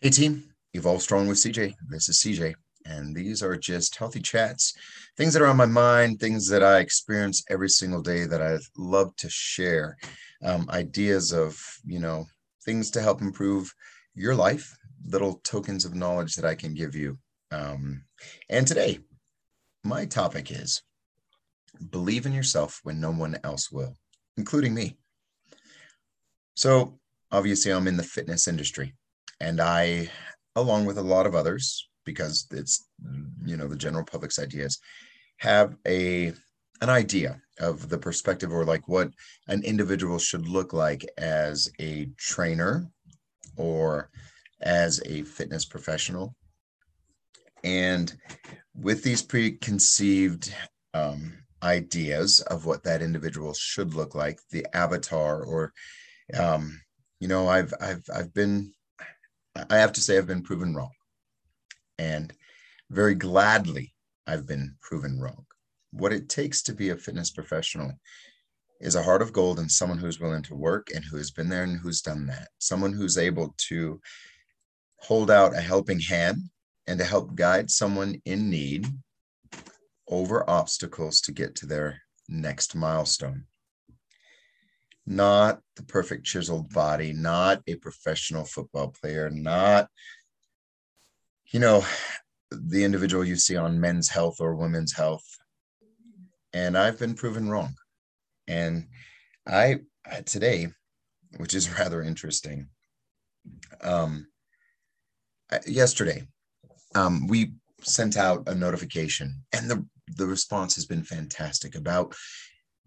Hey team, Evolve Strong with CJ. This is CJ, and these are just healthy chats, things that are on my mind, things that I experience every single day that I love to share, um, ideas of you know things to help improve your life, little tokens of knowledge that I can give you. Um, and today, my topic is believe in yourself when no one else will, including me. So obviously, I'm in the fitness industry and I, along with a lot of others, because it's you know the general public's ideas, have a an idea of the perspective or like what an individual should look like as a trainer or as a fitness professional. And with these preconceived um, ideas of what that individual should look like, the avatar, or um, you know, I've I've I've been I have to say I've been proven wrong. And very gladly, I've been proven wrong. What it takes to be a fitness professional is a heart of gold and someone who's willing to work and who has been there and who's done that. Someone who's able to hold out a helping hand and to help guide someone in need over obstacles to get to their next milestone not the perfect chiseled body, not a professional football player, not, you know, the individual you see on men's health or women's health. And I've been proven wrong. And I, today, which is rather interesting, um, yesterday, um, we sent out a notification and the, the response has been fantastic about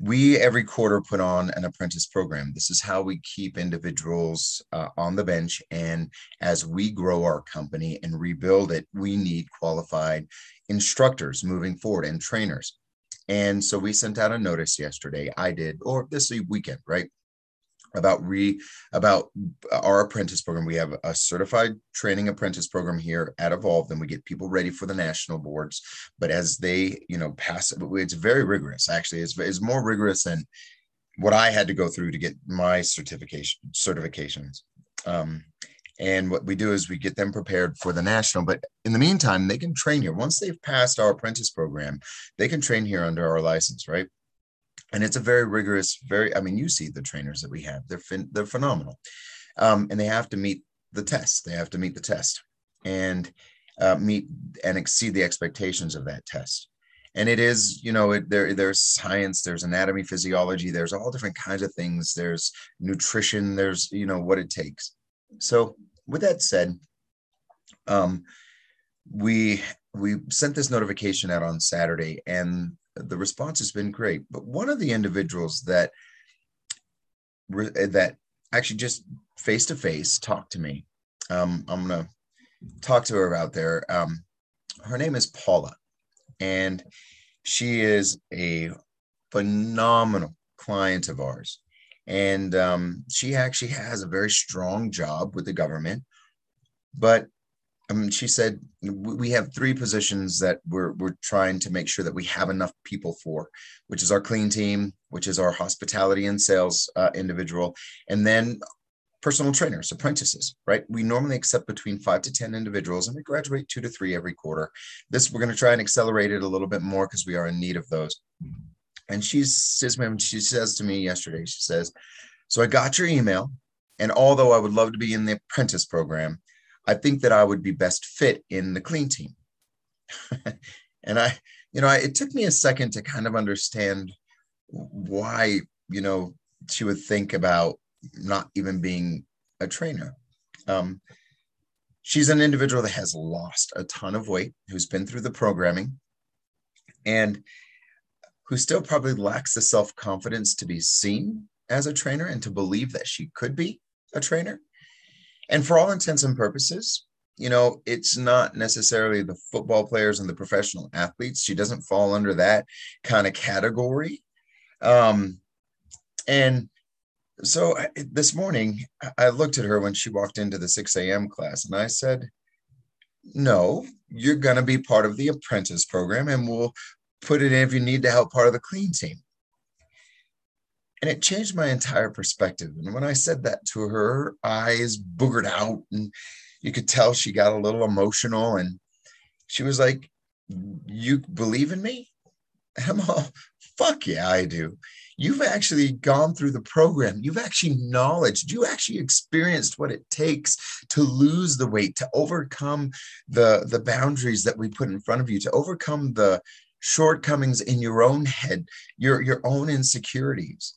we every quarter put on an apprentice program. This is how we keep individuals uh, on the bench. And as we grow our company and rebuild it, we need qualified instructors moving forward and trainers. And so we sent out a notice yesterday. I did, or this weekend, right? About re about our apprentice program. We have a certified training apprentice program here at Evolve, and we get people ready for the national boards. But as they, you know, pass, it's very rigorous. Actually, it's, it's more rigorous than what I had to go through to get my certification certifications. Um, and what we do is we get them prepared for the national. But in the meantime, they can train here. Once they've passed our apprentice program, they can train here under our license, right? And it's a very rigorous very i mean you see the trainers that we have they're fin- they're phenomenal. Um, and they have to meet the test they have to meet the test and uh, meet and exceed the expectations of that test. And it is you know it, there there's science there's anatomy physiology there's all different kinds of things there's nutrition there's you know what it takes. So with that said um we we sent this notification out on saturday and the response has been great. But one of the individuals that that actually just face to face talked to me. Um, I'm gonna talk to her out there. Um, her name is Paula, and she is a phenomenal client of ours. And um, she actually has a very strong job with the government, but um, she said we have three positions that we're we're trying to make sure that we have enough people for, which is our clean team, which is our hospitality and sales uh, individual, and then personal trainers, apprentices. Right? We normally accept between five to ten individuals, and we graduate two to three every quarter. This we're going to try and accelerate it a little bit more because we are in need of those. And she says, she says to me yesterday, she says, "So I got your email, and although I would love to be in the apprentice program." I think that I would be best fit in the clean team. and I, you know, I, it took me a second to kind of understand why, you know, she would think about not even being a trainer. Um, she's an individual that has lost a ton of weight, who's been through the programming, and who still probably lacks the self confidence to be seen as a trainer and to believe that she could be a trainer. And for all intents and purposes, you know, it's not necessarily the football players and the professional athletes. She doesn't fall under that kind of category. Um, and so I, this morning, I looked at her when she walked into the 6 a.m. class and I said, No, you're going to be part of the apprentice program and we'll put it in if you need to help part of the clean team. And it changed my entire perspective. And when I said that to her, eyes boogered out and you could tell she got a little emotional and she was like, You believe in me? And I'm all, Fuck yeah, I do. You've actually gone through the program. You've actually knowledge. You actually experienced what it takes to lose the weight, to overcome the, the boundaries that we put in front of you, to overcome the shortcomings in your own head, your, your own insecurities.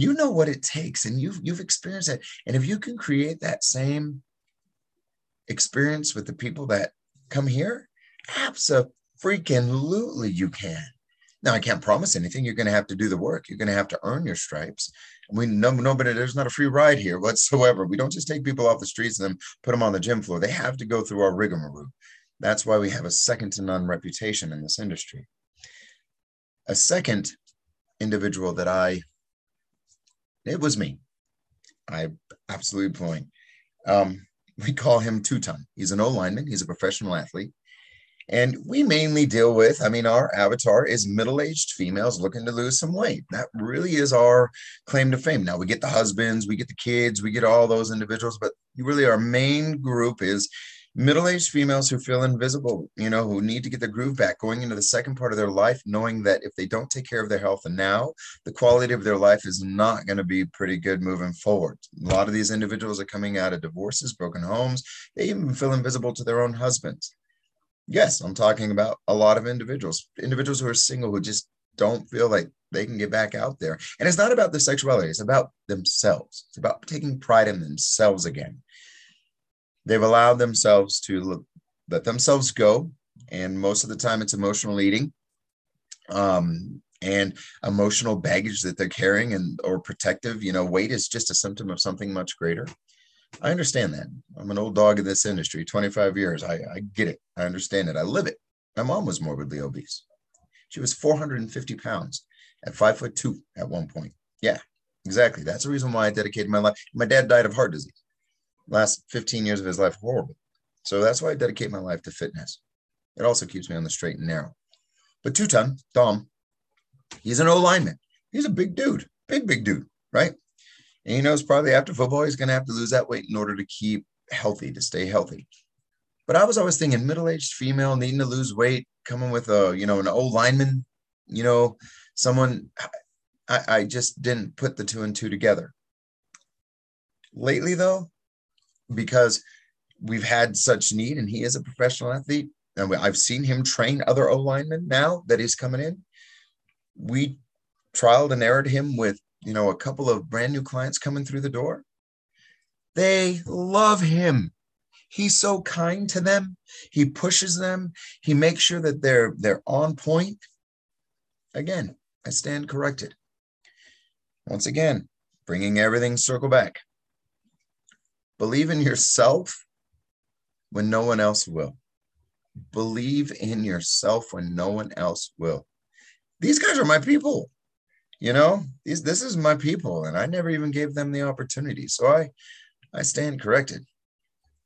You know what it takes and you've you've experienced it. And if you can create that same experience with the people that come here, absolutely you can. Now I can't promise anything. You're going to have to do the work. You're going to have to earn your stripes. We no nobody. There's not a free ride here whatsoever. We don't just take people off the streets and then put them on the gym floor. They have to go through our rigmarole. That's why we have a second to none reputation in this industry. A second individual that I, it was me. I absolutely point. Um, we call him two ton. He's an O lineman. He's a professional athlete. And we mainly deal with, I mean, our avatar is middle aged females looking to lose some weight. That really is our claim to fame. Now we get the husbands, we get the kids, we get all those individuals, but really our main group is middle-aged females who feel invisible you know who need to get their groove back going into the second part of their life knowing that if they don't take care of their health now the quality of their life is not going to be pretty good moving forward. A lot of these individuals are coming out of divorces broken homes. They even feel invisible to their own husbands. Yes i'm talking about a lot of individuals individuals who are single who just don't feel like they can get back out there. And it's not about the sexuality it's about themselves. It's about taking pride in themselves again they've allowed themselves to let themselves go and most of the time it's emotional eating um, and emotional baggage that they're carrying and or protective you know weight is just a symptom of something much greater. I understand that. I'm an old dog in this industry 25 years. I, I get it. I understand it. I live it. My mom was morbidly obese. She was 450 pounds at five foot two at one point. Yeah exactly. That's the reason why i dedicated my life. My dad died of heart disease last 15 years of his life horrible. So that's why I dedicate my life to fitness. It also keeps me on the straight and narrow. But two ton, Dom, he's an O lineman. He's a big dude, big, big dude, right? And he knows probably after football, he's going to have to lose that weight in order to keep healthy, to stay healthy. But I was always thinking middle aged female needing to lose weight, coming with a, you know, an O lineman, you know, someone, I, I just didn't put the two and two together. Lately, though, because we've had such need and he is a professional athlete and I've seen him train other O linemen now that he's coming in. We trialed and errored him with, you know, a couple of brand new clients coming through the door. They love him. He's so kind to them. He pushes them. He makes sure that they're they're on point. Again, I stand corrected. Once again, bringing everything circle back. Believe in yourself when no one else will. Believe in yourself when no one else will. These guys are my people. You know, these this is my people, and I never even gave them the opportunity. So I I stand corrected.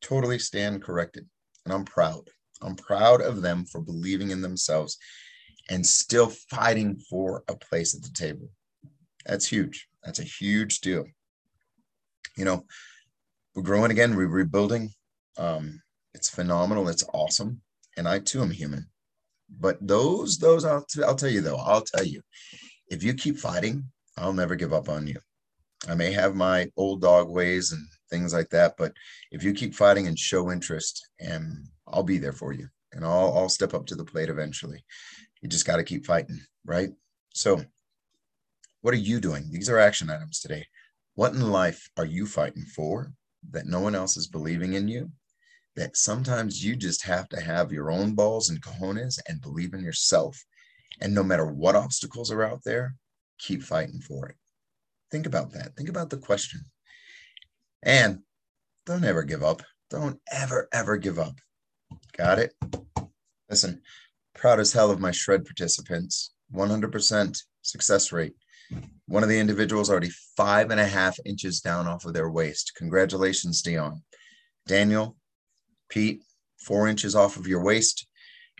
Totally stand corrected. And I'm proud. I'm proud of them for believing in themselves and still fighting for a place at the table. That's huge. That's a huge deal. You know, we're growing again, we're rebuilding. Um, it's phenomenal. It's awesome. And I too am human. But those, those, I'll, t- I'll tell you though, I'll tell you, if you keep fighting, I'll never give up on you. I may have my old dog ways and things like that, but if you keep fighting and show interest, and I'll be there for you, and I'll I'll step up to the plate eventually. You just got to keep fighting, right? So, what are you doing? These are action items today. What in life are you fighting for? That no one else is believing in you, that sometimes you just have to have your own balls and cojones and believe in yourself. And no matter what obstacles are out there, keep fighting for it. Think about that. Think about the question. And don't ever give up. Don't ever, ever give up. Got it? Listen, proud as hell of my shred participants. 100% success rate. One of the individuals already five and a half inches down off of their waist. Congratulations, Dion. Daniel, Pete, four inches off of your waist.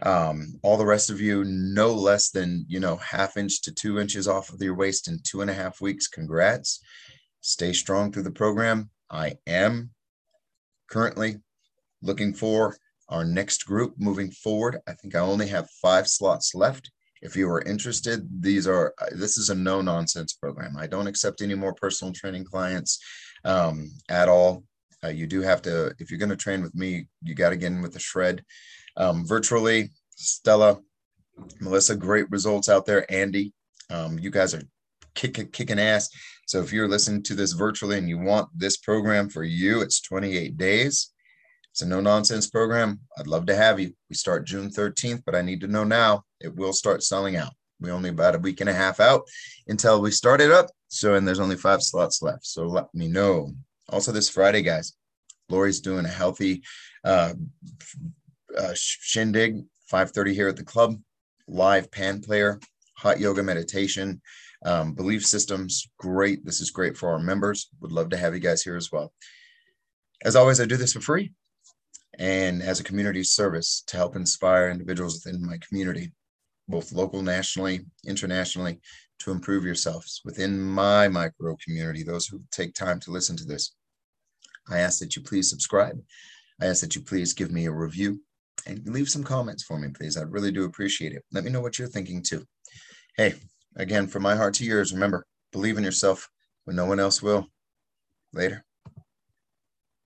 Um, all the rest of you, no less than, you know, half inch to two inches off of your waist in two and a half weeks. Congrats. Stay strong through the program. I am currently looking for our next group moving forward. I think I only have five slots left. If you are interested, these are this is a no nonsense program. I don't accept any more personal training clients um, at all. Uh, you do have to, if you're going to train with me, you got to get in with the shred. Um, virtually, Stella, Melissa, great results out there. Andy, um, you guys are kick, kicking ass. So if you're listening to this virtually and you want this program for you, it's 28 days. It's a no nonsense program. I'd love to have you. We start June 13th, but I need to know now it will start selling out. We only about a week and a half out until we start it up. So, and there's only five slots left. So let me know. Also, this Friday, guys, Lori's doing a healthy uh, uh, shindig, 5:30 here at the club. Live pan player, hot yoga meditation, um, belief systems. Great. This is great for our members. Would love to have you guys here as well. As always, I do this for free and as a community service to help inspire individuals within my community, both local, nationally, internationally, to improve yourselves within my micro community, those who take time to listen to this. I ask that you please subscribe. I ask that you please give me a review and leave some comments for me, please. I really do appreciate it. Let me know what you're thinking too. Hey, again, from my heart to yours, remember, believe in yourself when no one else will. Later.